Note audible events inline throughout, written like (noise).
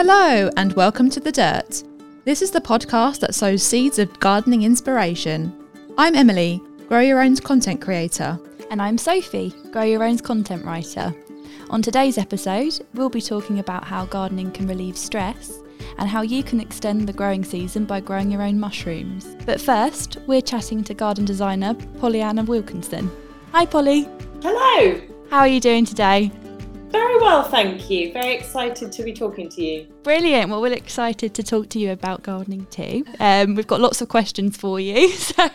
Hello, and welcome to The Dirt. This is the podcast that sows seeds of gardening inspiration. I'm Emily, Grow Your Own's content creator. And I'm Sophie, Grow Your Own's content writer. On today's episode, we'll be talking about how gardening can relieve stress and how you can extend the growing season by growing your own mushrooms. But first, we're chatting to garden designer Pollyanna Wilkinson. Hi, Polly. Hello. How are you doing today? Very well, thank you. Very excited to be talking to you. Brilliant. Well, we're excited to talk to you about gardening too. Um, we've got lots of questions for you, (laughs) so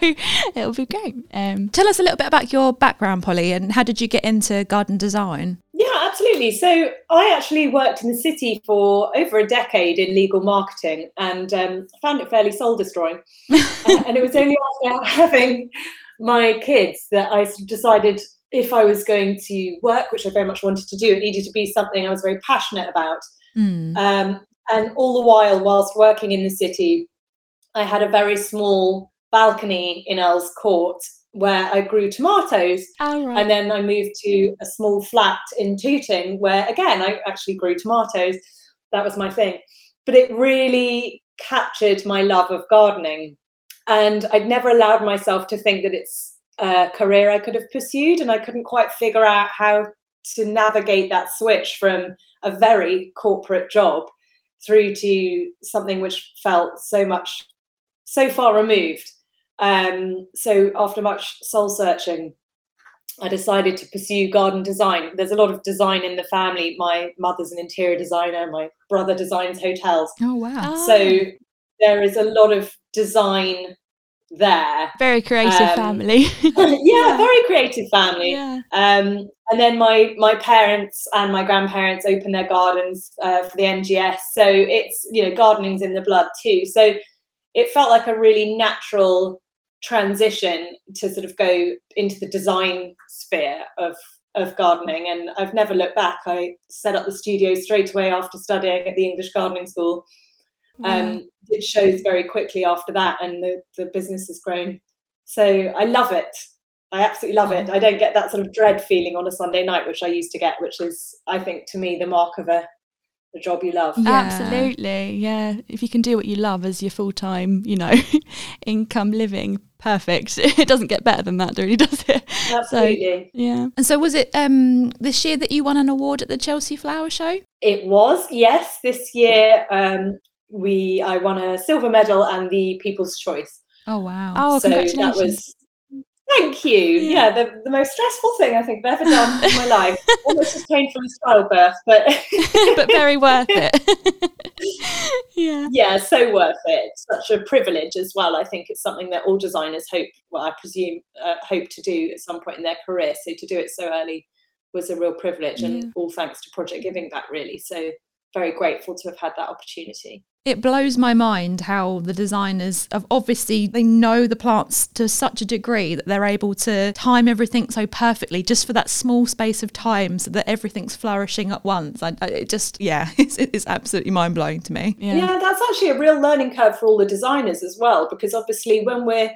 it'll be great. Um, Tell us a little bit about your background, Polly, and how did you get into garden design? Yeah, absolutely. So I actually worked in the city for over a decade in legal marketing and um, found it fairly soul destroying. (laughs) uh, and it was only after having my kids that I decided if I was going to work, which I very much wanted to do, it needed to be something I was very passionate about. Mm. Um, and all the while, whilst working in the city, I had a very small balcony in Earl's Court where I grew tomatoes. Oh, right. And then I moved to a small flat in Tooting where, again, I actually grew tomatoes. That was my thing. But it really captured my love of gardening. And I'd never allowed myself to think that it's uh, career I could have pursued, and I couldn't quite figure out how to navigate that switch from a very corporate job through to something which felt so much so far removed. Um, so after much soul searching, I decided to pursue garden design. There's a lot of design in the family. My mother's an interior designer. My brother designs hotels. Oh wow! So there is a lot of design there. Very creative um, family. (laughs) (laughs) yeah, very creative family. Yeah. Um, and then my my parents and my grandparents opened their gardens uh, for the NGS, so it's you know gardening's in the blood too. So it felt like a really natural transition to sort of go into the design sphere of of gardening and I've never looked back. I set up the studio straight away after studying at the English Gardening School um, it shows very quickly after that, and the, the business has grown. So I love it. I absolutely love it. I don't get that sort of dread feeling on a Sunday night, which I used to get, which is, I think, to me, the mark of a, a job you love. Yeah. Absolutely. Yeah. If you can do what you love as your full time, you know, (laughs) income living, perfect. (laughs) It doesn't get better than that, really, does it? Absolutely. So, yeah. And so was it um, this year that you won an award at the Chelsea Flower Show? It was, yes. This year um, we I won a silver medal and the People's Choice. Oh wow! Oh, so congratulations. that was thank you. Yeah. yeah, the, the most stressful thing I think I've ever done in my life. (laughs) Almost as painful as childbirth, but (laughs) but very worth it. (laughs) yeah, yeah, so worth it. Such a privilege as well. I think it's something that all designers hope, well, I presume, uh, hope to do at some point in their career. So to do it so early was a real privilege, and all thanks to Project Giving Back, really. So very grateful to have had that opportunity it blows my mind how the designers of obviously they know the plants to such a degree that they're able to time everything so perfectly just for that small space of time so that everything's flourishing at once I, I, it just yeah (laughs) it's, it's absolutely mind-blowing to me yeah. yeah that's actually a real learning curve for all the designers as well because obviously when we're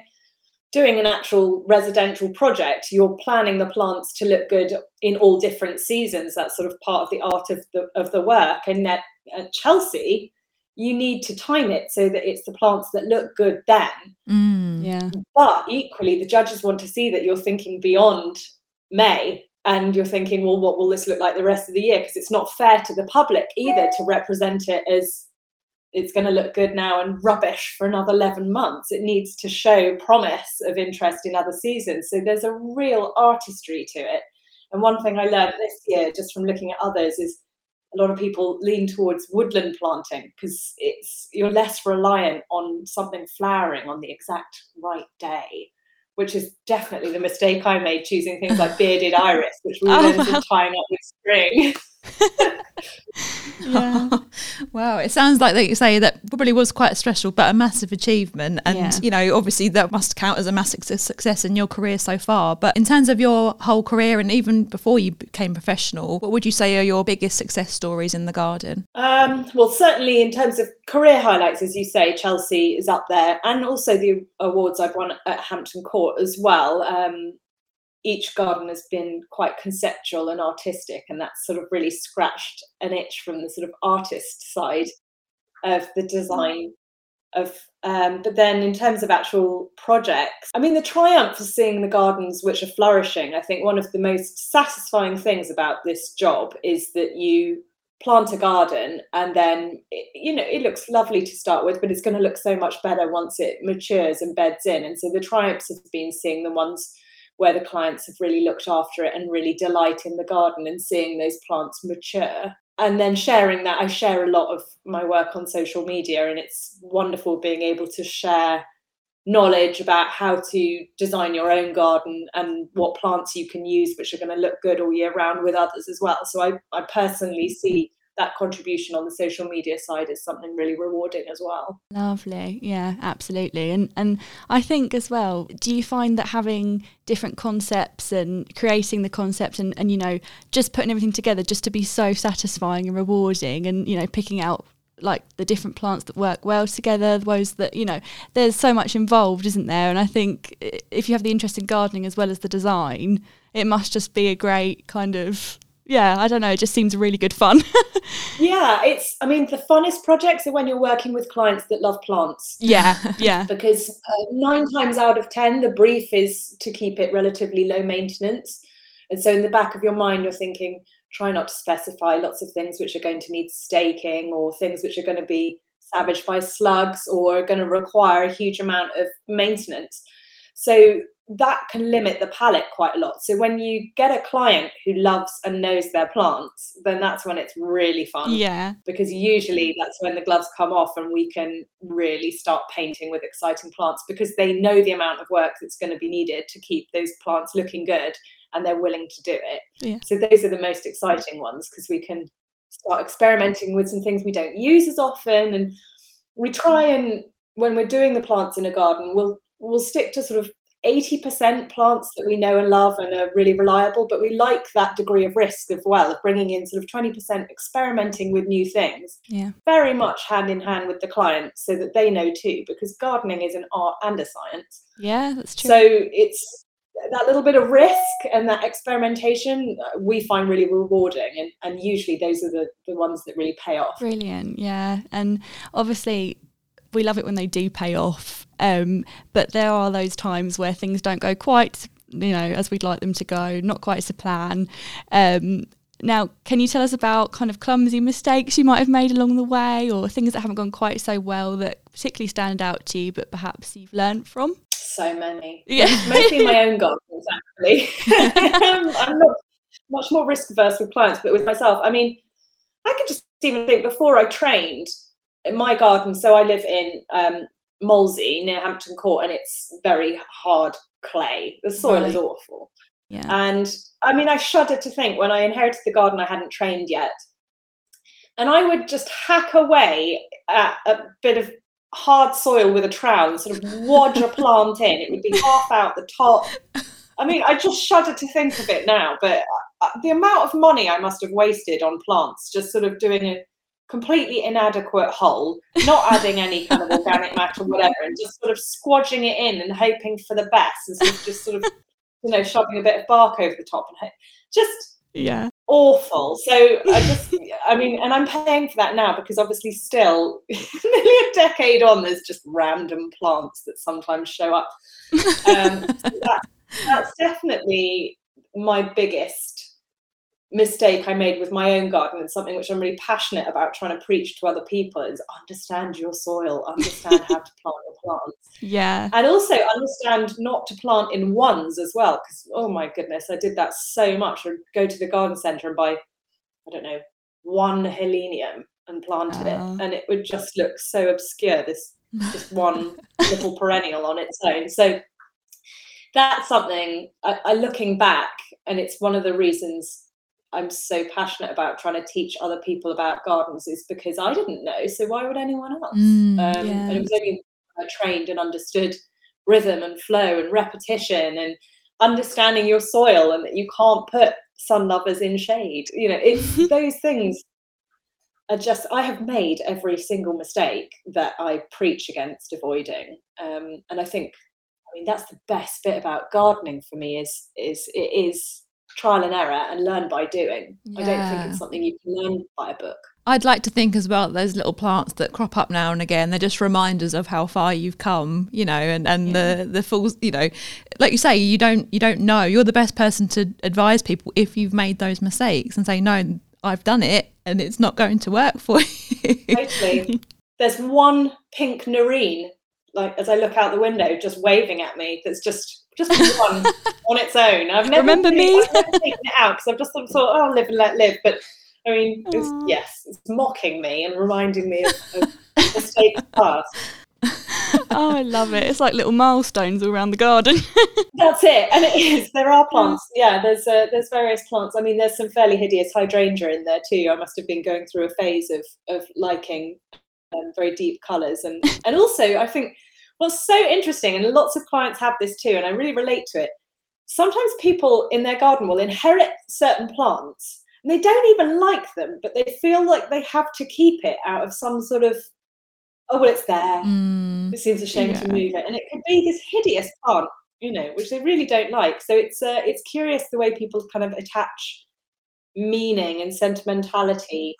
doing an actual residential project, you're planning the plants to look good in all different seasons. That's sort of part of the art of the of the work. And at, at Chelsea, you need to time it so that it's the plants that look good then. Mm, yeah. But equally, the judges want to see that you're thinking beyond May and you're thinking, well, what will this look like the rest of the year? Because it's not fair to the public either to represent it as it's going to look good now and rubbish for another 11 months. It needs to show promise of interest in other seasons. So there's a real artistry to it. And one thing I learned this year, just from looking at others, is a lot of people lean towards woodland planting because it's you're less reliant on something flowering on the exact right day which is definitely the mistake I made choosing things like (laughs) bearded iris, which we oh, wow. tying up with spring. (laughs) (laughs) yeah. wow. It sounds like that you say that probably was quite stressful, but a massive achievement. And, yeah. you know, obviously that must count as a massive success in your career so far. But in terms of your whole career and even before you became professional, what would you say are your biggest success stories in the garden? Um, well, certainly in terms of career highlights, as you say, Chelsea is up there. And also the awards I've won at Hampton Court as well. Um, each garden has been quite conceptual and artistic, and that's sort of really scratched an itch from the sort of artist side of the design of um, but then in terms of actual projects i mean the triumph of seeing the gardens which are flourishing i think one of the most satisfying things about this job is that you plant a garden and then it, you know it looks lovely to start with but it's going to look so much better once it matures and beds in. And so the triumphs have been seeing the ones where the clients have really looked after it and really delight in the garden and seeing those plants mature. And then sharing that i share a lot of my work on social media and it's wonderful being able to share knowledge about how to design your own garden and what plants you can use which are going to look good all year round with others as well. So i, I personally see that contribution on the social media side is something really rewarding as well. Lovely. Yeah, absolutely. And and I think as well, do you find that having different concepts and creating the concept and, and you know, just putting everything together just to be so satisfying and rewarding and, you know, picking out like the different plants that work well together, those that, you know, there's so much involved, isn't there? And I think if you have the interest in gardening as well as the design, it must just be a great kind of yeah, I don't know, it just seems really good fun. (laughs) yeah, it's, I mean, the funnest projects are when you're working with clients that love plants. Yeah, (laughs) yeah. because uh, nine times out of 10, the brief is to keep it relatively low maintenance. And so in the back of your mind, you're thinking, try not to specify lots of things which are going to need staking or things which are going to be savaged by slugs or are going to require a huge amount of maintenance. So that can limit the palette quite a lot. So when you get a client who loves and knows their plants, then that's when it's really fun. Yeah. Because usually that's when the gloves come off and we can really start painting with exciting plants because they know the amount of work that's going to be needed to keep those plants looking good and they're willing to do it. Yeah. So those are the most exciting ones because we can start experimenting with some things we don't use as often and we try and when we're doing the plants in a garden we'll we'll stick to sort of 80% plants that we know and love and are really reliable, but we like that degree of risk as well, of bringing in sort of 20% experimenting with new things. Yeah. Very much hand in hand with the clients so that they know too, because gardening is an art and a science. Yeah, that's true. So it's that little bit of risk and that experimentation uh, we find really rewarding and, and usually those are the, the ones that really pay off brilliant yeah and obviously we love it when they do pay off. Um, but there are those times where things don't go quite, you know, as we'd like them to go, not quite as a plan. Um, now, can you tell us about kind of clumsy mistakes you might have made along the way or things that haven't gone quite so well that particularly stand out to you, but perhaps you've learned from? So many. Yeah. Mostly my own gardens, actually. (laughs) (laughs) I'm not much more risk averse with clients, but with myself, I mean, I could just even think before I trained, in my garden, so I live in um, Molesey near Hampton Court, and it's very hard clay. The soil right. is awful. Yeah. And I mean, I shudder to think when I inherited the garden, I hadn't trained yet. And I would just hack away at a bit of hard soil with a trowel and sort of (laughs) wodge a plant in. It would be half out the top. I mean, I just shudder to think of it now, but uh, the amount of money I must have wasted on plants, just sort of doing a completely inadequate hole, not adding any kind of organic matter or whatever, and just sort of squodging it in and hoping for the best, and sort of just sort of, you know, shoving a bit of bark over the top and ho- just yeah awful. So I just, I mean, and I'm paying for that now because obviously still (laughs) nearly a decade on, there's just random plants that sometimes show up. (laughs) Um, so that, that's definitely my biggest mistake I made with my own garden and something which I'm really passionate about trying to preach to other people is understand your soil, understand how to plant your plants. Yeah. And also understand not to plant in ones as well. Because oh my goodness, I did that so much. I'd go to the garden centre and buy, I don't know, one helenium and planted it. Oh. And it would just look so obscure, this (laughs) just one little perennial on its own. So that's something I, I looking back, and it's one of the reasons I'm so passionate about trying to teach other people about gardens is because I didn't know, so why would anyone else? Mm, um, yeah. And it was only I trained and understood rhythm and flow and repetition and understanding your soil and that you can't put sun lovers in shade. You know, it's (laughs) those things are just I have made every single mistake that I preach against avoiding, um, and I think I mean, that's the best bit about gardening for me is is it is trial and error and learn by doing. Yeah. I don't think it's something you can learn by a book. I'd like to think as well those little plants that crop up now and again, they're just reminders of how far you've come, you know, and, and yeah. the the full you know, like you say, you don't you don't know. You're the best person to advise people if you've made those mistakes and say, No, I've done it and it's not going to work for you. Totally. (laughs) There's one pink nerine, like as I look out the window, just waving at me, that's just just one on its own. I've never remember me. I've taken it out because I've just thought, oh, live and let live. But I mean, it's, yes, it's mocking me and reminding me of, of the state past. (laughs) oh, I love it. It's like little milestones all around the garden. (laughs) That's it, and it is. There are plants. Yeah, there's uh, there's various plants. I mean, there's some fairly hideous hydrangea in there too. I must have been going through a phase of of liking um, very deep colours, and and also I think what's so interesting, and lots of clients have this too, and I really relate to it. Sometimes people in their garden will inherit certain plants and they don't even like them, but they feel like they have to keep it out of some sort of oh well it's there. Mm, it seems a shame yeah. to move it. And it could be this hideous plant, you know, which they really don't like. So it's uh, it's curious the way people kind of attach meaning and sentimentality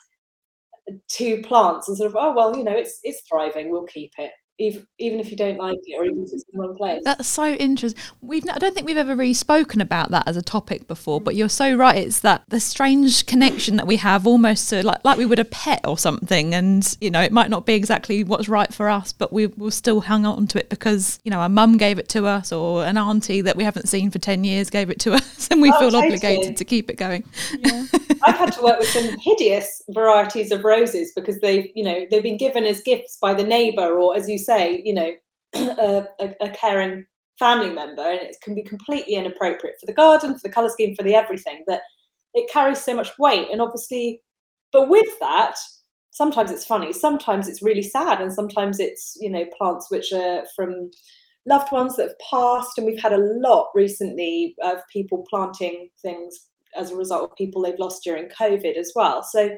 to plants and sort of oh well you know it's it's thriving we'll keep it even, even if you don't like it or even if it's in the wrong place. That's so interesting. We've I don't think we've ever really spoken about that as a topic before, but you're so right. It's that the strange connection that we have almost to like like we would a pet or something, and you know it might not be exactly what's right for us, but we will still hang on to it because you know our mum gave it to us or an auntie that we haven't seen for ten years gave it to us, (laughs) and we oh, feel totally. obligated to keep it going. Yeah. (laughs) I've had to work with some hideous varieties of roses because they've you know they've been given as gifts by the neighbour or as you say, you know, (clears throat) a, a, a caring family member, and it can be completely inappropriate for the garden, for the colour scheme, for the everything. That it carries so much weight, and obviously, but with that, sometimes it's funny, sometimes it's really sad, and sometimes it's you know plants which are from loved ones that have passed, and we've had a lot recently of people planting things as a result of people they've lost during COVID as well. So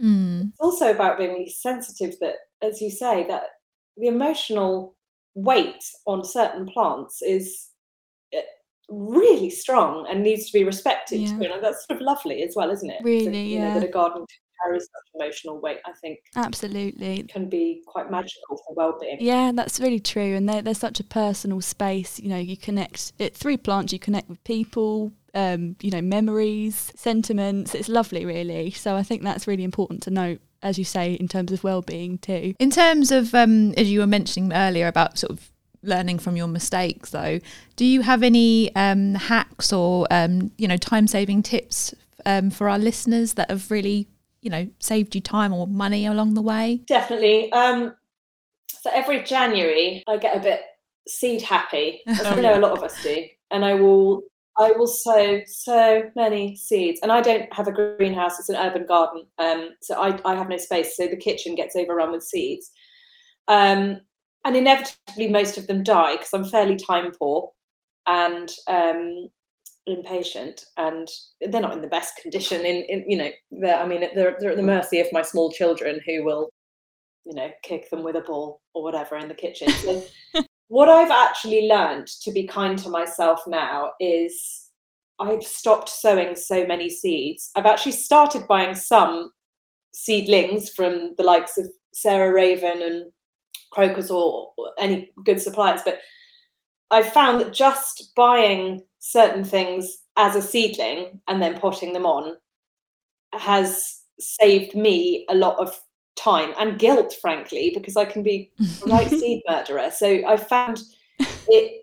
mm. it's also about being really sensitive that, as you say, that the emotional weight on certain plants is eh, really strong and needs to be respected. Yeah. And that's sort of lovely as well, isn't it? Really, that, yeah. Know, that a garden carries such emotional weight, I think. Absolutely. Can be quite magical for well-being. Yeah, that's really true. And they're, they're such a personal space. You know, you connect it through plants. You connect with people. Um, you know, memories, sentiments. It's lovely, really. So I think that's really important to note as you say, in terms of well-being too. In terms of, um, as you were mentioning earlier about sort of learning from your mistakes, though, do you have any um, hacks or um, you know time-saving tips um, for our listeners that have really you know saved you time or money along the way? Definitely. Um, so every January, I get a bit seed happy. (laughs) As oh, know a lot of us do, and I will I will sow so many seeds, and I don't have a greenhouse; it's an urban garden, um, so I, I have no space. So the kitchen gets overrun with seeds, um, and inevitably most of them die because I'm fairly time poor and um, impatient, and they're not in the best condition. In, in you know, I mean, they're they're at the mercy of my small children who will, you know, kick them with a ball or whatever in the kitchen. So (laughs) what I've actually learned to be kind to myself now is I've stopped sowing so many seeds. I've actually started buying some seedlings from the likes of Sarah Raven and Crocus or any good suppliers, but I've found that just buying certain things as a seedling and then potting them on has saved me a lot of time and guilt, frankly, because I can be a (laughs) right seed murderer. So I found it,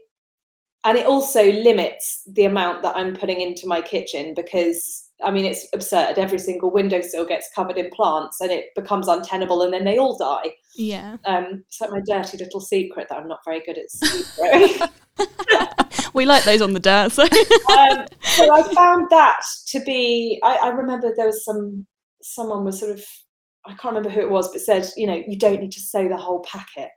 and it also limits the amount that I'm putting into my kitchen because I mean it's absurd. Every single windowsill gets covered in plants, and it becomes untenable, and then they all die. Yeah. Um, it's like my dirty little secret that I'm not very good at seed (laughs) growing. (laughs) we like those on the dirt. So. um, so I found that to be. I, I remember there was some someone was sort of I can't remember who it was, but said, you know, you don't need to sow the whole packet.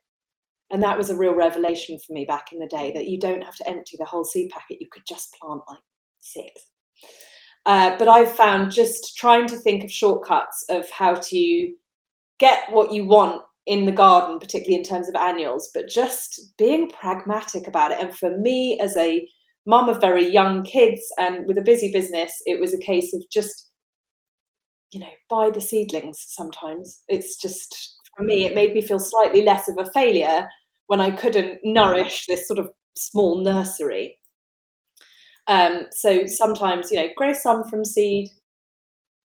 And that was a real revelation for me back in the day that you don't have to empty the whole seed packet. You could just plant like six. Uh, but I've found just trying to think of shortcuts of how to get what you want in the garden, particularly in terms of annuals, but just being pragmatic about it. And for me, as a mum of very young kids and with a busy business, it was a case of just, you know, buy the seedlings sometimes. It's just, for me, it made me feel slightly less of a failure when I couldn't nourish this sort of small nursery. Um, so sometimes, you know, grow some from seed,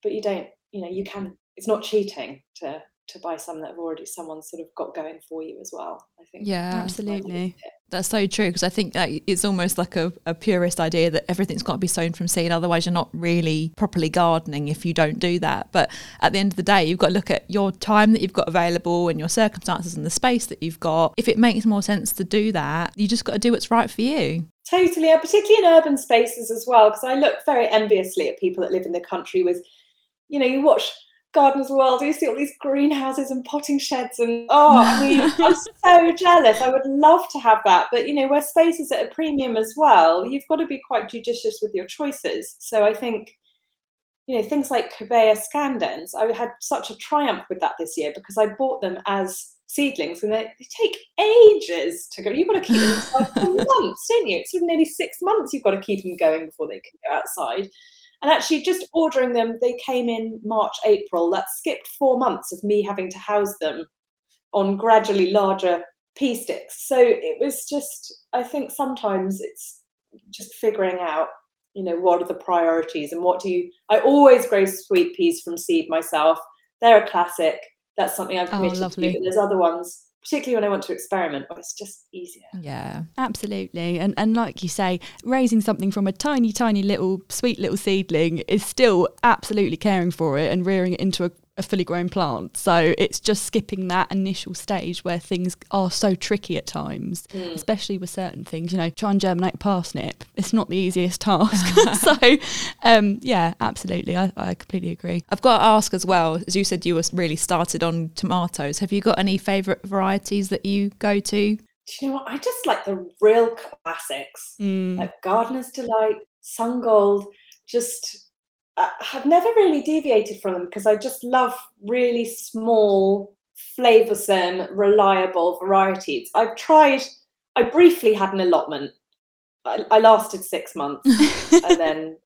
but you don't, you know, you can, it's not cheating to to buy some that have already someone sort of got going for you as well. I think. Yeah, absolutely. That's so true because I think that it's almost like a, a purist idea that everything's got to be sown from seed. Otherwise, you're not really properly gardening if you don't do that. But at the end of the day, you've got to look at your time that you've got available and your circumstances and the space that you've got. If it makes more sense to do that, you just got to do what's right for you. Totally, and particularly in urban spaces as well. Because I look very enviously at people that live in the country with, you know, you watch Gardeners World, you see all these greenhouses and potting sheds, and oh, I mean, (laughs) I'm so jealous. I would love to have that, but you know, where space is at a premium as well, you've got to be quite judicious with your choices. So I think, you know, things like Cobaea scandens, I had such a triumph with that this year because I bought them as seedlings and they, they take ages to go. You've got to keep them (laughs) for months, don't you? It's nearly six months you've got to keep them going before they can go outside. And actually, just ordering them, they came in March, April. That skipped four months of me having to house them on gradually larger pea sticks. So it was just, I think sometimes it's just figuring out, you know, what are the priorities and what do you. I always grow sweet peas from seed myself. They're a classic. That's something I've oh, committed oh, to. But there's other ones particularly when I want to experiment, but it's just easier. Yeah, absolutely. And and like you say, raising something from a tiny, tiny little sweet little seedling is still absolutely caring for it and rearing it into a a fully grown plant. So it's just skipping that initial stage where things are so tricky at times, mm. especially with certain things. You know, try and germinate parsnip. It's not the easiest (laughs) task. (laughs) so, um, yeah, absolutely. I, I completely agree. I've got to ask as well, as you said, you were really started on tomatoes. Have you got any favourite varieties that you go to? Do you know what? I just like the real classics, mm. like Gardener's Delight, Sun Gold, just I've never really deviated from them because I just love really small, flavoursome, reliable varieties. I've tried, I briefly had an allotment. I, I lasted six months (laughs) and then,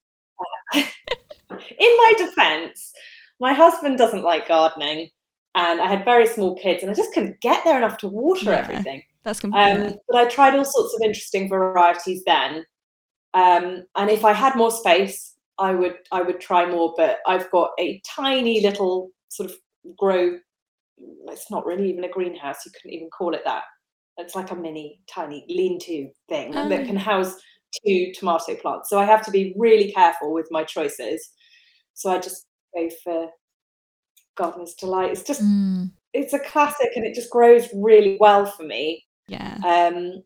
uh, (laughs) in my defence, my husband doesn't like gardening and I had very small kids and I just couldn't get there enough to water yeah, everything. That's completely. Um, but I tried all sorts of interesting varieties then. Um, and if I had more space, I would I would try more, but I've got a tiny little sort of grow. It's not really even a greenhouse. You couldn't even call it that. It's like a mini, tiny lean-to thing oh. that can house two tomato plants. So I have to be really careful with my choices. So I just go for Gardener's Delight. It's just mm. it's a classic, and it just grows really well for me. Yeah. Um,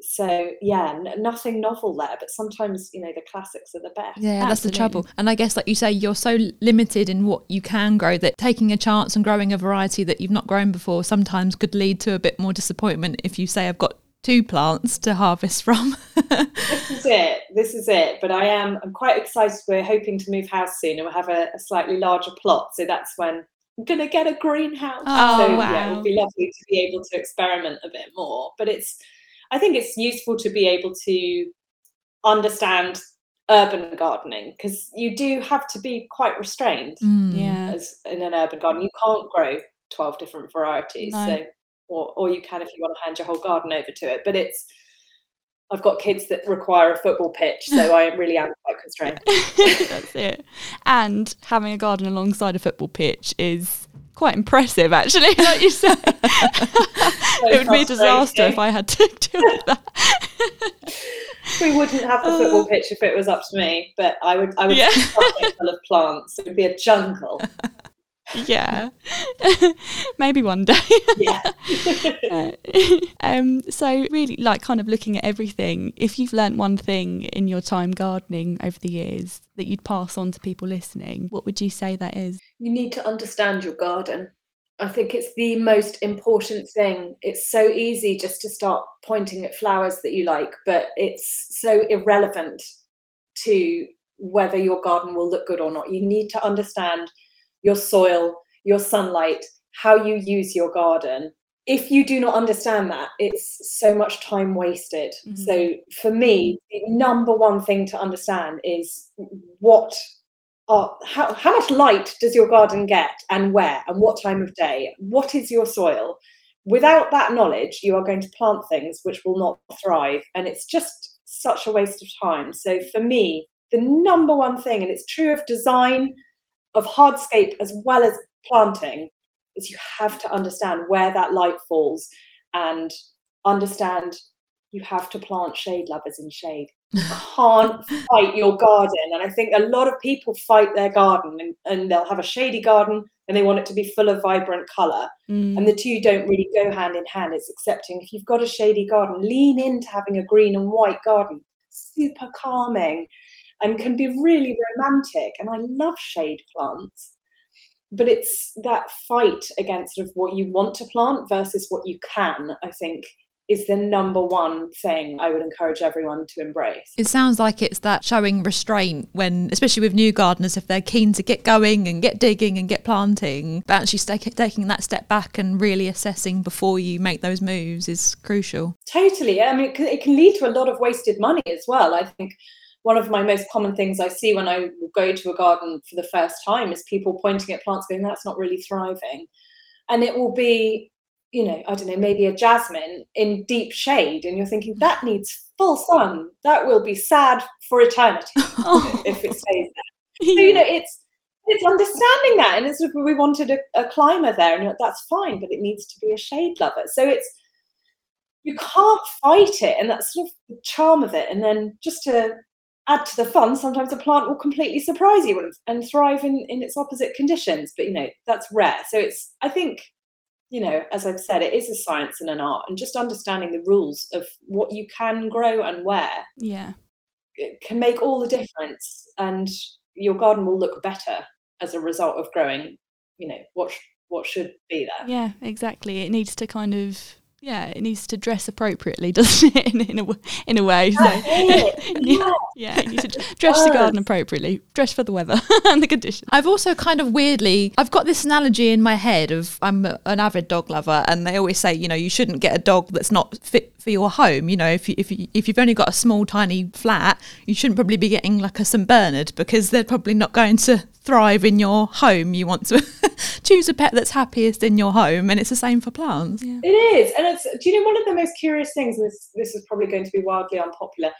so yeah n- nothing novel there but sometimes you know the classics are the best yeah Absolutely. that's the trouble and i guess like you say you're so limited in what you can grow that taking a chance and growing a variety that you've not grown before sometimes could lead to a bit more disappointment if you say i've got two plants to harvest from this is it this is it but i am i'm quite excited we're hoping to move house soon and we'll have a, a slightly larger plot so that's when I'm gonna get a greenhouse. Oh, so wow. yeah, it would be lovely to be able to experiment a bit more. But it's I think it's useful to be able to understand urban gardening because you do have to be quite restrained mm, yeah. as in an urban garden. You can't grow 12 different varieties. No. So or, or you can if you want to hand your whole garden over to it. But it's I've got kids that require a football pitch, so (laughs) I really am quite constrained. (laughs) That's it. And having a garden alongside a football pitch is quite impressive, actually, (laughs) like you say. (laughs) it would be a disaster if I had to (laughs) deal with that. we wouldn't have the football uh. pitch if it was up to me, but I would I would yeah. full of plants. It would be a jungle. Yeah. (laughs) Maybe one day. Yeah. (laughs) Uh, (laughs) um so really like kind of looking at everything if you've learnt one thing in your time gardening over the years that you'd pass on to people listening what would you say that is? You need to understand your garden. I think it's the most important thing. It's so easy just to start pointing at flowers that you like, but it's so irrelevant to whether your garden will look good or not. You need to understand your soil, your sunlight, how you use your garden. If you do not understand that, it's so much time wasted. Mm-hmm. So for me, the number one thing to understand is what are how, how much light does your garden get and where and what time of day? What is your soil? Without that knowledge, you are going to plant things which will not thrive. And it's just such a waste of time. So for me, the number one thing, and it's true of design, of hardscape as well as planting, is you have to understand where that light falls and understand you have to plant shade lovers in shade. You can't fight your garden. And I think a lot of people fight their garden and, and, they'll have a shady garden and they want it to be full of vibrant colour. Mm. And the two don't really go hand in hand. It's accepting if you've got a shady garden, lean into having a green and white garden. Super calming and can be really romantic. And I love shade plants but it's that fight against sort of what you want to plant versus what you can i think is the number one thing I would encourage everyone to embrace. It sounds like it's that showing restraint when, especially with new gardeners, if they're keen to get going and get digging and get planting, but actually st- taking that step back and really assessing before you make those moves is crucial. Totally. I mean, it can lead to a lot of wasted money as well. I think one of my most common things I see when I go to a garden for the first time is people pointing at plants going, that's not really thriving. And it will be, you know, I don't know, maybe a jasmine in deep shade. And you're thinking, that needs full sun. That will be sad for eternity (laughs) oh. if it stays there. (laughs) So, you know, it's, it's understanding that. And it's we wanted a, a climber there, and that's fine, but it needs to be a shade lover. So it's, you can't fight it and that's sort of the charm of it and then just to add to the fun, sometimes a plant will completely surprise you and thrive in, in its opposite conditions. But you know, that's rare. So it's I think, you know, as I've said, it is a science and an art, and just understanding the rules of what you can grow and where. Yeah. Can make all the difference. And your garden will look better as a result of growing, you know, what what should be there. Yeah, exactly. It needs to kind of yeah, it needs to dress appropriately, (laughs) doesn't it? In, in a in a way. So, (laughs) yeah, yeah, you should dress the garden appropriately, dress for the weather (laughs) and the conditions. I've also kind of weirdly, I've got this analogy in my head of I'm an avid dog lover, and they always say, you know, you shouldn't get a dog that's not fit for your home. You know, if you, if you, if you've only got a small tiny flat, you shouldn't probably be getting like a St Bernard because they're probably not going to thrive in your home. You want to choose a pet that's happiest in your home, and it's the same for plants. Yeah. It is, and it's. Do you know one of the most curious things? This this is probably going to be wildly unpopular.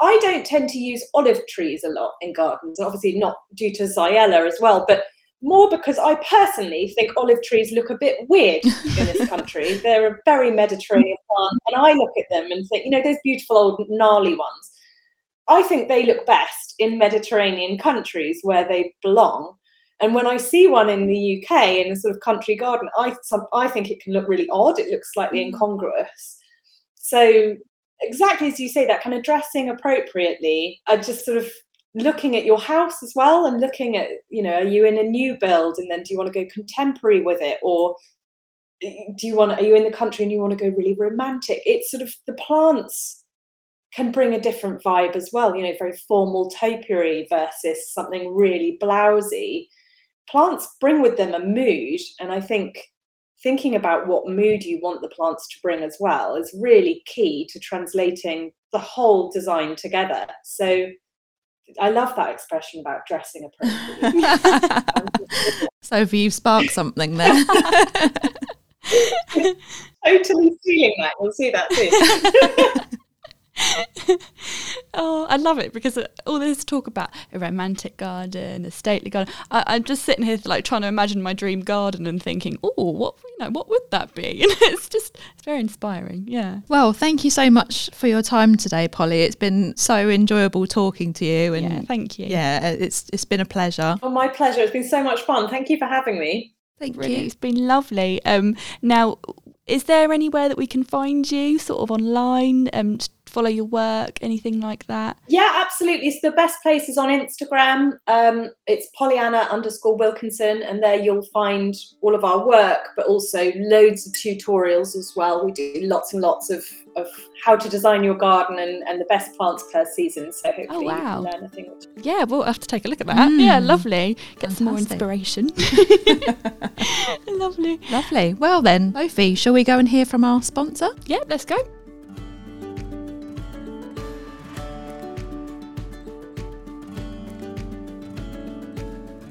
I don't tend to use olive trees a lot in gardens. Obviously, not due to Xylella as well, but more because I personally think olive trees look a bit weird (laughs) in this country. They're a very Mediterranean plant, and I look at them and think, you know, those beautiful old gnarly ones. I think they look best in Mediterranean countries where they belong. And when I see one in the UK in a sort of country garden, I some, I think it can look really odd. It looks slightly mm. incongruous. So exactly as you say, that kind of dressing appropriately, I just sort of looking at your house as well and looking at, you know, are you in a new build and then do you want to go contemporary with it or do you want are you in the country and you want to go really romantic? It's sort of the plants can bring a different vibe as well, you know, very formal topiary versus something really blousy. Plants bring with them a mood, and I think thinking about what mood you want the plants to bring as well is really key to translating the whole design together. So I love that expression about dressing appropriately. (laughs) Sophie, you've sparked something there. (laughs) totally feeling that. We'll see that too. (laughs) (laughs) oh, I love it because all this talk about a romantic garden, a stately garden. I, am just sitting here like trying to imagine my dream garden and thinking, oh, what you know, what would that be? (laughs) And it's just it's very inspiring. Yeah. Well, thank you so much for your time today, Polly. It's been so enjoyable talking to you. And yeah, thank you. Yeah, it's it's been a pleasure. Oh, my pleasure. It's been so much fun. Thank you for having me. Thank really, you. It's been lovely. Um, now, is there anywhere that we can find you, sort of online, um, follow your work, anything like that? Yeah, absolutely. So the best place is on Instagram. Um, it's Pollyanna underscore Wilkinson, and there you'll find all of our work, but also loads of tutorials as well. We do lots and lots of, of how to design your garden and, and the best plants per season. So hopefully Oh, wow. you can learn a thing or two. Yeah, we'll have to take a look at that. Yeah, Mm. lovely. Get some more inspiration. (laughs) (laughs) lovely. Lovely. Well then, Sophie, shall we go and hear from our sponsor? Yeah, let's go.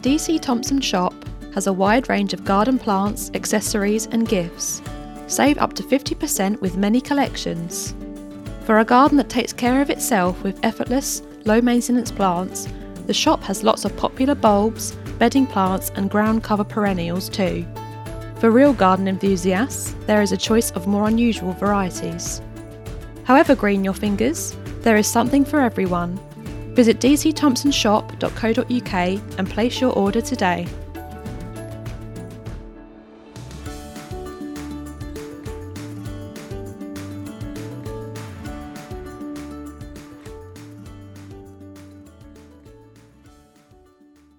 DC Thomson Shop has a wide range of garden plants, accessories, and gifts. Save up to 50% with many collections. For a garden that takes care of itself with effortless, low maintenance plants, the shop has lots of popular bulbs, bedding plants, and ground cover perennials too. For real garden enthusiasts, there is a choice of more unusual varieties. However green your fingers, there is something for everyone. Visit dcthomsonshop.co.uk and place your order today.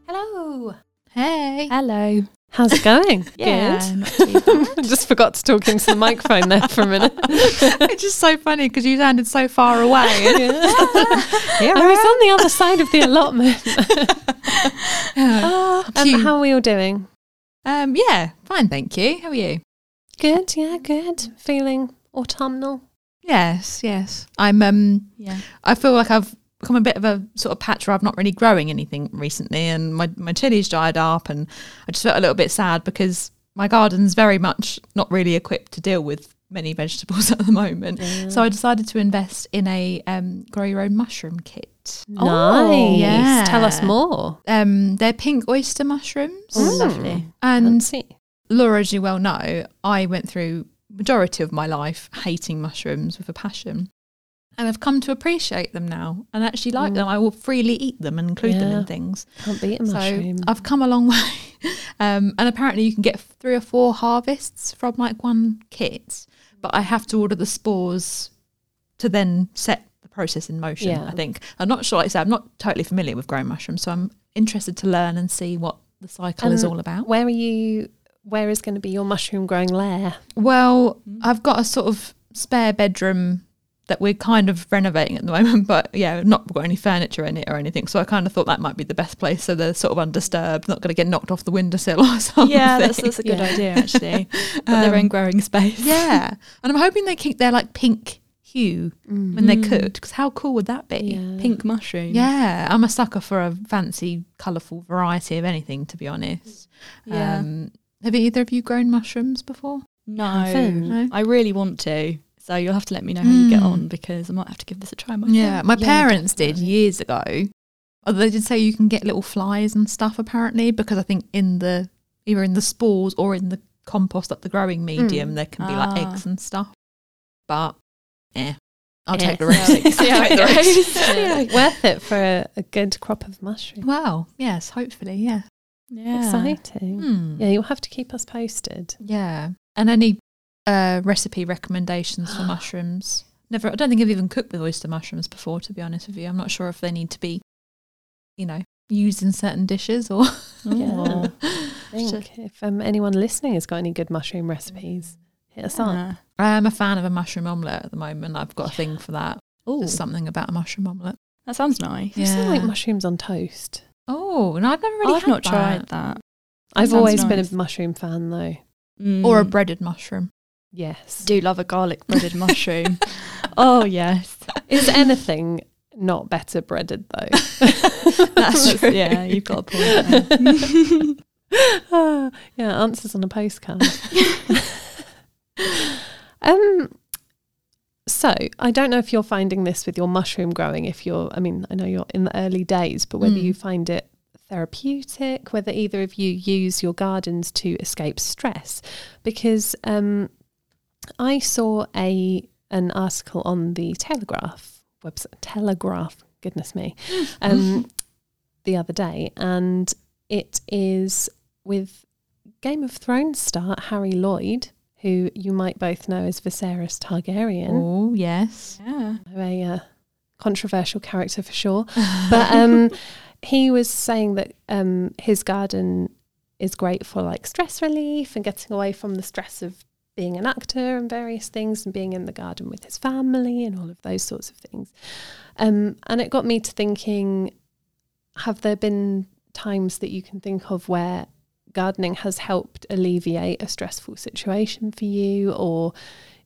Hello. Hey. Hello. How's it going? (laughs) Yeah, Good. not too (laughs) bad. Just forgot to talk into the microphone there for a minute. (laughs) it's just so funny because you sounded so far away. Here I was on the other side of the allotment. Oh, um, how are we all doing? Um, yeah, fine, thank you. How are you? Good, yeah, good. Feeling autumnal. Yes, yes. I'm. Um, Yeah. I feel like I've become a bit of a sort of patch where I've not really growing anything recently, and my my chilies dried up, and I just felt a little bit sad because my garden's very much not really equipped to deal with many vegetables (laughs) at the moment. So I decided to invest in a um, grow your own mushroom kit. Nice. yeah. Tell us more. Um, they're pink oyster mushrooms, Oh, lovely. and Laura, as you well know, I went through majority of my life hating mushrooms with a passion. And I've come to appreciate them now and actually like them. I will freely eat them and include them in things. Can't beat a So mushroom. I've come a long (laughs) way. Um, and apparently you can get three or four harvests from like one kit. But I have to order the spores to then set the process in motion, Yeah. I think. I'm not sure, like I said, I'm not totally familiar with growing mushrooms. So I'm interested to learn and see what the cycle is all about. Where are you? Where is going to be your mushroom growing lair? Well, I've got a sort of spare bedroom that we're kind of renovating at the moment, (laughs) but yeah, not got any furniture in it or anything. So I kind of thought that might be the best place so they're sort of undisturbed, not going to get knocked off the windowsill (laughs) or something. Yeah, that's, that's a good Yeah. idea actually. (laughs) Got their Um, own growing space. yeah. And I'm hoping they keep their like pink hue when they're cooked because how cool would that be? Yeah. Pink mushroom. Yeah, I'm a sucker for a fancy, colourful variety of anything, to be honest. Yeah. Um, have either of you grown mushrooms before? No, Haven't. No? I really want to. So you'll have to let me know how you get Mm. on because I might have to give this a try myself. Yeah, my Yeah, parents did years ago. Although they did say you can get little flies and stuff apparently because I think in the either in the spores or in the compost at the growing medium there can be like Ah. eggs and stuff. But yeah, I'll Yeah. take the (laughs) risk. Yeah, see how I'll it take the risk. (laughs) Yeah, Worth it for a, a good crop of mushrooms. Well, yes, hopefully, yeah. Yeah. Exciting. Hmm. Yeah, you'll have to keep us posted. Yeah. And any uh, recipe recommendations for (gasps) mushrooms? Never. I don't think I've even cooked with oyster mushrooms before. To be honest with you, I'm not sure if they need to be, you know, used in certain dishes or. Yeah. Oh. (laughs) I think if um, anyone listening has got any good mushroom recipes, hit us up. Yeah. I'm a fan of a mushroom omelette at the moment. I've got a thing for that. Oh, There's something about a mushroom omelette. that sounds nice. You sound like mushrooms on toast. Oh, and I've never really I've had not that. tried that. I've sounds always been a mushroom fan though. Or a Mm. breaded mushroom. Yes. do love a garlic breaded (laughs) mushroom. Oh yes, Is anything not better breaded though? (laughs) that's true. Yeah, you've got a point. There. Ah, (laughs) yeah, answers on a postcard. um so I don't know if you're finding this with your mushroom growing if you're I mean, I know you're in the early days, but whether Mm. you find it therapeutic, whether either of you use your gardens to escape stress. Because um I saw a an article on the Telegraph website Telegraph, goodness me. Um the other day and it is with Game of Thrones star Harry Lloyd, who you might both know as Viserys Targaryen. Oh, yes. Yeah. A uh, controversial character for sure. (laughs) but um, he was saying that um, his garden is great for like stress relief and getting away from the stress of being an actor and various things and being in the garden with his family and all of those sorts of things. Um, and it got me to thinking have there been times that you can think of where gardening has helped alleviate a stressful situation for you? Or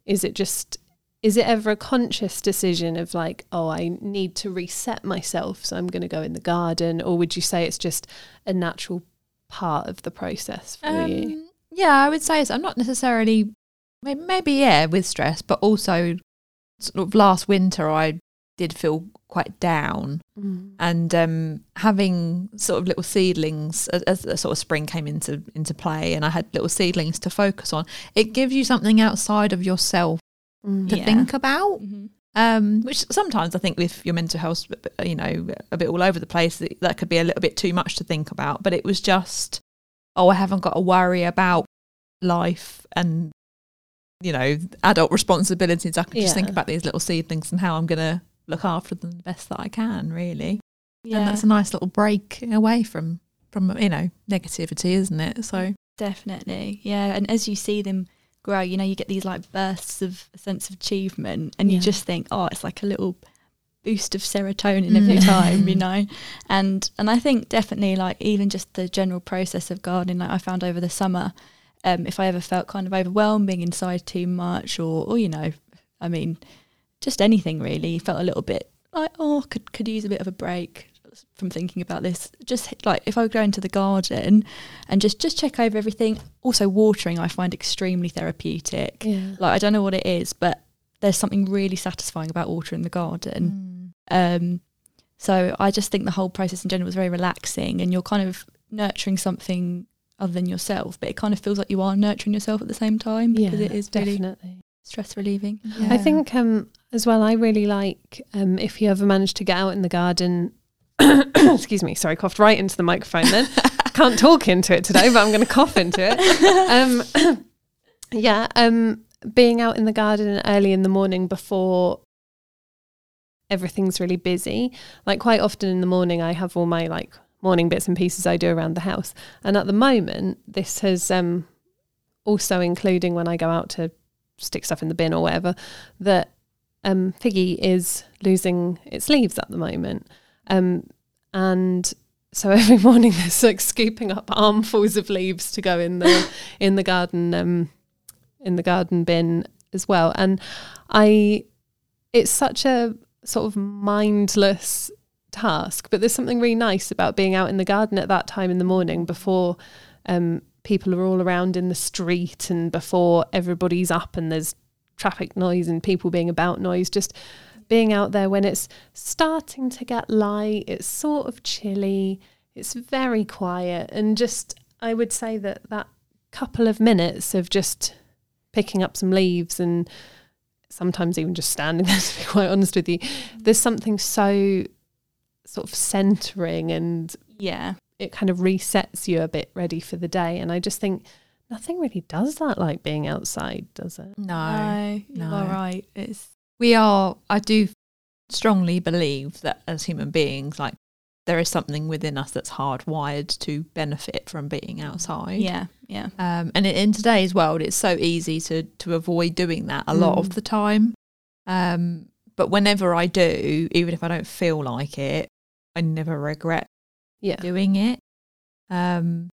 is it just is it ever a conscious decision of like oh i need to reset myself so i'm going to go in the garden? Or would you say it's just a natural part of the process for um, you yeah i would say so i'm not necessarily maybe yeah with stress but also sort of last winter i did feel quite down mm. and um, having sort of little seedlings as, as, sort of spring came into into play and I had little seedlings to focus on it gives you something outside of yourself mm. to yeah. think about mm-hmm. um, which sometimes I think with your mental health you know a bit all over the place that could be a little bit too much to think about but it was just oh I haven't got to worry about life and you know adult responsibilities I can yeah. just think about these little seedlings and how I'm going to look after them the best that I can, really. Yeah. And that's a nice little break away from from you know negativity, isn't it? So definitely, yeah. And as you see them grow, you know, you get these like bursts of a sense of achievement, and yeah. you just think, oh, it's like a little boost of serotonin every mm. time, you (laughs) know. And and I think definitely like even just the general process of gardening, like I found over the summer, um, if I ever felt kind of overwhelmed, being inside too much, or or you know, I mean, just anything really. Felt a little bit like, oh, could could use a bit of a break from thinking about this. Just like if I would go into the garden and just just check over everything. Also, watering I find extremely therapeutic. Yeah. Like I don't know what it is, but there's something really satisfying about watering the garden. Mm. Um, so I just think the whole process in general was very relaxing, and you're kind of nurturing something other than yourself, but it kind of feels like you are nurturing yourself at the same time because yeah, it is really definitely stress relieving. Yeah. I think um, as well, I really like um, if you ever manage to get out in the garden. (coughs) excuse me, sorry, coughed right into the microphone then. (laughs) Can't talk into it today, but I'm going to cough into it. (laughs) Um, (coughs) yeah, um, being out in the garden early in the morning before everything's really busy. Like quite often in the morning, I have all my like morning bits and pieces I do around the house. And at the moment, this has um, also including when I go out to stick stuff in the bin or whatever, that um, Figgy is losing its leaves at the moment. Um, and so (laughs) every morning there's like scooping up armfuls of leaves to go in the (laughs) in the garden um, in the garden bin as well. And I it's such a sort of mindless task, but there's something really nice about being out in the garden at that time in the morning before um, people are all around in the street and before everybody's up and there's traffic noise and people being about noise, just being out there when it's starting to get light, it's sort of chilly, it's very quiet, and just I would say that that couple of minutes of just picking up some leaves and sometimes even just standing (laughs) there to be quite honest with you there's something so sort of centering and yeah it kind of resets you a bit ready for the day and i just think nothing really does that like being outside, does it? No, no, you right. It's we are. I do strongly believe that as human beings, like there is something within us that's hardwired to benefit from being outside. Yeah, yeah. Um, and in, in, today's world, it's so easy to to avoid doing that a lot of mm. the time. Um, but whenever I do, even if I don't feel like it, I never regret yeah. doing it. Um,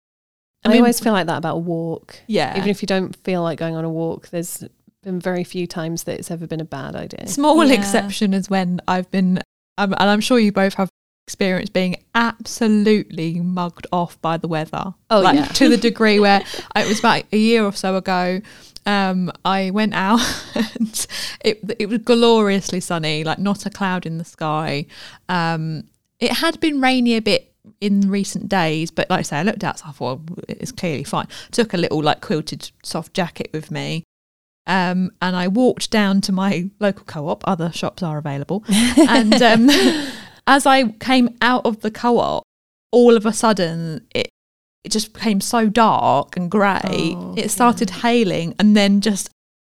I, mean, always feel like that about a walk. Yeah. Even if you don't feel like going on a walk, there's been very few times that it's ever been a bad idea. Small yeah. exception is when I've been, um, and I'm sure you both have experience being absolutely mugged off by the weather. Oh, like yeah. to the degree where (laughs) it was about a year or so ago. Um, I went out (laughs) and it it was gloriously sunny, like not a cloud in the sky. Um, it had been rainy a bit in recent days, but like I say, I looked outside. I thought well, it's clearly fine. Took a little like quilted soft jacket with me, um, and I walked down to my local co-op. Other shops are available, (laughs) and um, as I came out of the co-op, all of a sudden it it just became so dark and grey. Oh, it started hailing and then just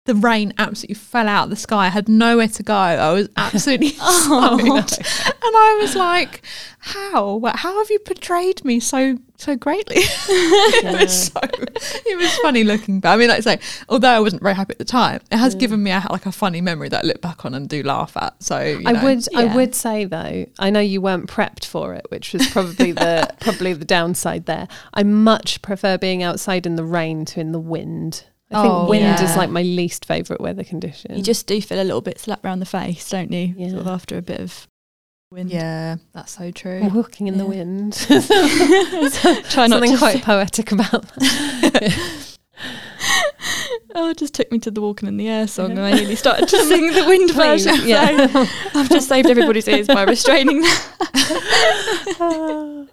the rain absolutely fell out of the sky. I had nowhere to go. I was (laughs) absolutely Oh, (laughs) soaked. And I was like, how? How have you portrayed me so so greatly? (laughs) it was so it was funny looking back. I mean, like I say, although I wasn't very happy at the time, it has mm. given me a, like a funny memory that I look back on and do laugh at. So you I know. would I would say though, I know you weren't prepped for it, which was probably the probably the downside there. I much prefer being outside in the rain to in the wind. I think Oh, wind is like my least favourite weather condition. You just do feel a little bit slap round the face, don't you? Yeah. Sort of after a bit of wind. Yeah, that's so true. walking in the wind. (laughs) Try not Something to quite (laughs) poetic about that. (laughs) Oh, it just took me to the Walking in the Air song, and I nearly started to sing the wind Please, version. yeah. So I've just saved everybody's ears by restraining that. Uh,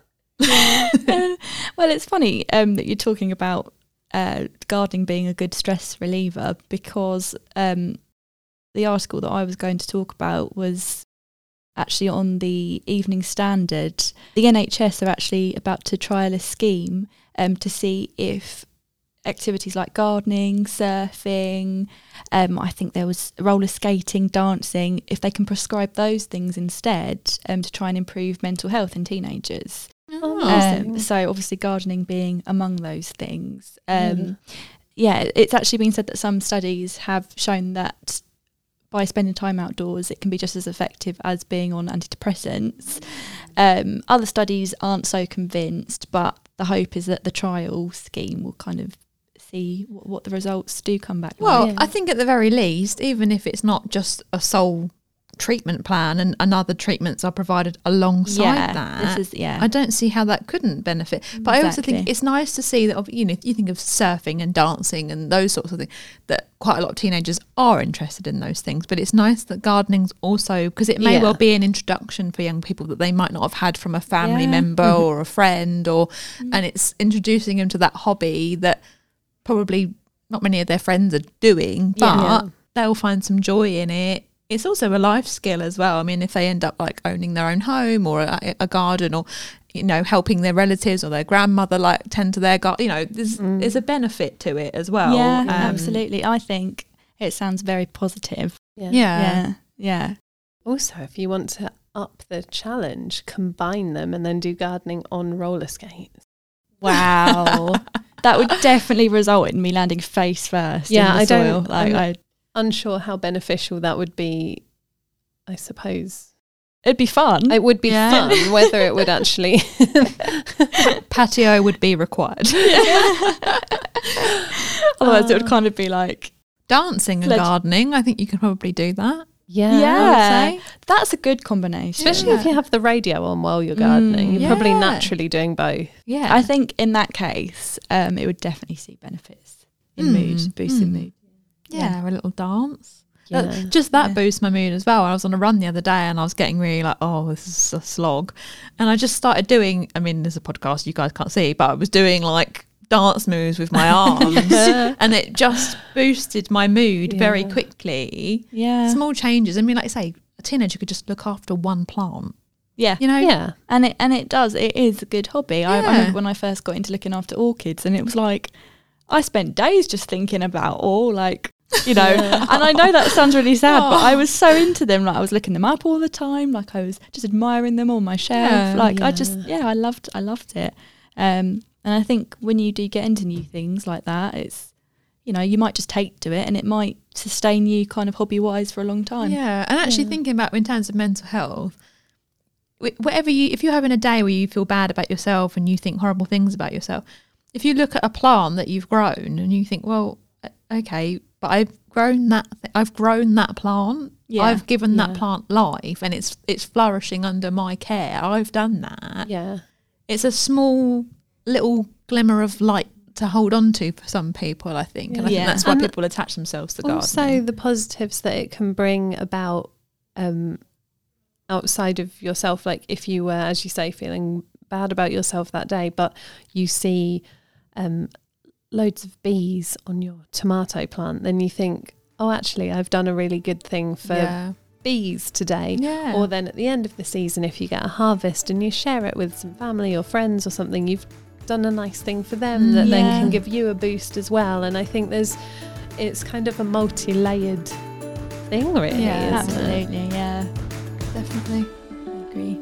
well, it's funny um, that you're talking about uh, gardening being a good stress reliever because um, the article that I was going to talk about was actually on the Evening Standard. The NHS are actually about to trial a scheme um, to see if activities like gardening, surfing, um, I think there was roller skating, dancing, if they can prescribe those things instead um, to try and improve mental health in teenagers. Oh, Um, so obviously gardening being among those things. Yeah. Um, yeah, it's actually been said that some studies have shown that by spending time outdoors, it can be just as effective as being on antidepressants. Um, other studies aren't so convinced, but the hope is that the trial scheme will kind of see what, what the results do come back. Well, like. Yeah. I think at the very least, even if it's not just a sole treatment plan and, and other treatments are provided alongside yeah, that, this is yeah. I don't see how that couldn't benefit. But I also think it's nice to see that, you know, you think of surfing and dancing and those sorts of things, that quite a lot of teenagers are interested in those things. But it's nice that gardening's also, because it may Yeah. well be an introduction for young people that they might not have had from a family Yeah. member Mm-hmm. or a friend, or and it's introducing them to that hobby that probably not many of their friends are doing, but Yeah. they'll find some joy in it. It's also a life skill as well. I mean, if they end up like owning their own home or a, a garden or you know helping their relatives or their grandmother like tend to their garden, you know, there's Mm. there's a benefit to it as well. yeah, Um, absolutely. I think it sounds very positive. Yeah. Yeah. Yeah, yeah. Also, if you want to up the challenge, combine them and then do gardening on roller skates. Wow. (laughs) that would definitely result in me landing face first. Yeah, in the I soil. don't- Like, I'm- I, Unsure how beneficial that would be. I suppose it'd be fun. it would be Yeah. fun. (laughs) Whether it would actually. (laughs) patio would be required. (laughs) Otherwise, it would kind of be like, Dancing and Leg- gardening, I think you could probably do that. yeah. Yeah. I would say. that's a good combination. Especially if you have the radio on while you're gardening, Mm, you're probably naturally doing both. Yeah, I think in that case, um, it would definitely see benefits in Mm, mood, boosting mm. mood. Yeah, a little dance. Uh, yeah. That- just that Yeah. boosts my mood as well. I was on a run the other day and I was getting really like, oh, this is a slog. And I just started doing, I mean, there's a podcast you guys can't see, but I was doing like dance moves with my (laughs) arms and it just boosted my mood very quickly. Yeah. Small changes. I mean, like I say, a teenager could just look after one plant, yeah. you know? yeah. And it and it does. It is a good hobby. I, I Yeah. remember when I first got into looking after orchids, and it was like I spent days just thinking about all like you know. And I know that sounds really sad, but I was so into them. Like I was looking them up all the time. Like I was just admiring them on my shelf. Yeah. like I just yeah, I loved I loved it. Um, and I think when you do get into new things like that, it's you know you might just take to it, and it might sustain you kind of hobby wise for a long time. Yeah, and actually Yeah. thinking about in terms of mental health, whatever you, if you're having a day where you feel bad about yourself and you think horrible things about yourself, if you look at a plant that you've grown and you think, well, okay, but I've grown that, th- I've grown that plant. Yeah, I've given that plant life and it's it's flourishing under my care. I've done that. Yeah. It's a small little glimmer of light to hold on to for some people, I think. And I think that's why And people attach themselves to gardening. Also, the positives that it can bring about um, outside of yourself, like if you were, as you say, feeling bad about yourself that day, but you see um, loads of bees on your tomato plant, then you think, oh, actually, I've done a really good thing for yeah. bees today. Yeah. Or then at the end of the season, if you get a harvest and you share it with some family or friends or something, you've done a nice thing for them mm, that then can give you a boost as well. And I think there's, it's kind of a multi layered thing, really. Yeah, isn't it? absolutely. Yeah, definitely. I agree.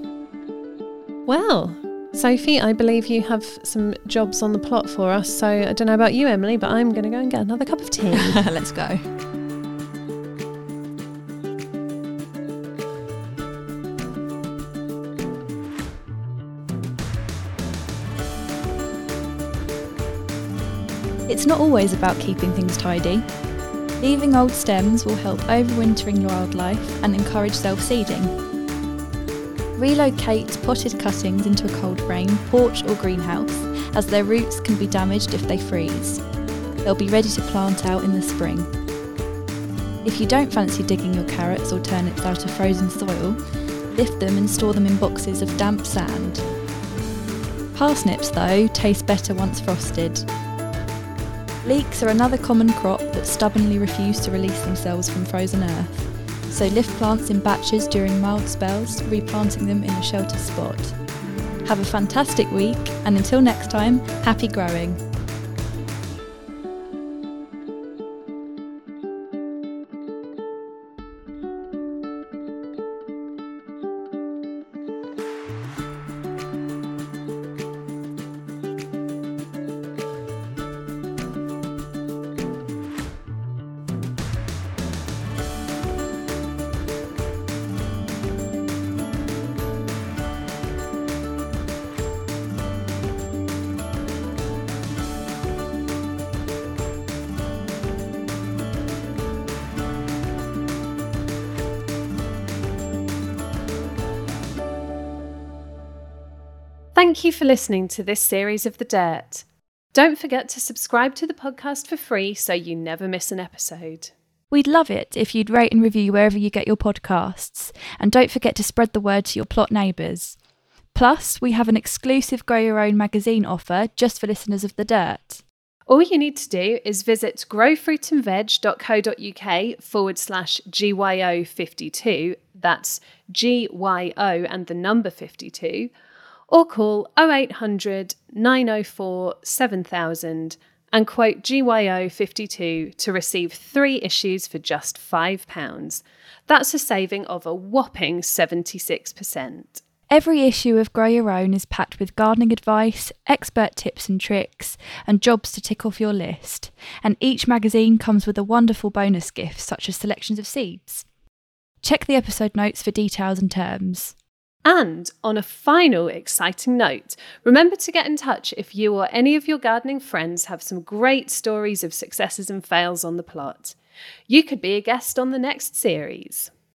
Well, Sophie, I believe you have some jobs on the plot for us. So I don't know about you, Emily, but I'm going to go and get another cup of tea. (laughs) Let's go. It's not always about keeping things tidy. Leaving old stems will help overwintering wildlife and encourage self seeding. Relocate potted cuttings into a cold frame, porch, or greenhouse, as their roots can be damaged if they freeze. They'll be ready to plant out in the spring. If you don't fancy digging your carrots or turnips out of frozen soil, lift them and store them in boxes of damp sand. Parsnips, though, taste better once frosted. Leeks are another common crop that stubbornly refuse to release themselves from frozen earth. So lift plants in batches during mild spells, replanting them in a sheltered spot. Have a fantastic week, and until next time, happy growing. Thank you for listening to this series of The Dirt. Don't forget to subscribe to the podcast for free so you never miss an episode. We'd love it if you'd rate and review wherever you get your podcasts, and don't forget to spread the word to your plot neighbours. Plus, we have an exclusive Grow Your Own magazine offer just for listeners of The Dirt. All you need to do is visit growfruitandveg.co.uk forward slash GYO52, that's GYO and the number 52, or call 0800 904 7000 and quote GYO52 to receive three issues for just £5. That's a saving of a whopping 76%. Every issue of Grow Your Own is packed with gardening advice, expert tips and tricks, and jobs to tick off your list. And each magazine comes with a wonderful bonus gift, such as selections of seeds. Check the episode notes for details and terms. And on a final exciting note, remember to get in touch if you or any of your gardening friends have some great stories of successes and fails on the plot. You could be a guest on the next series.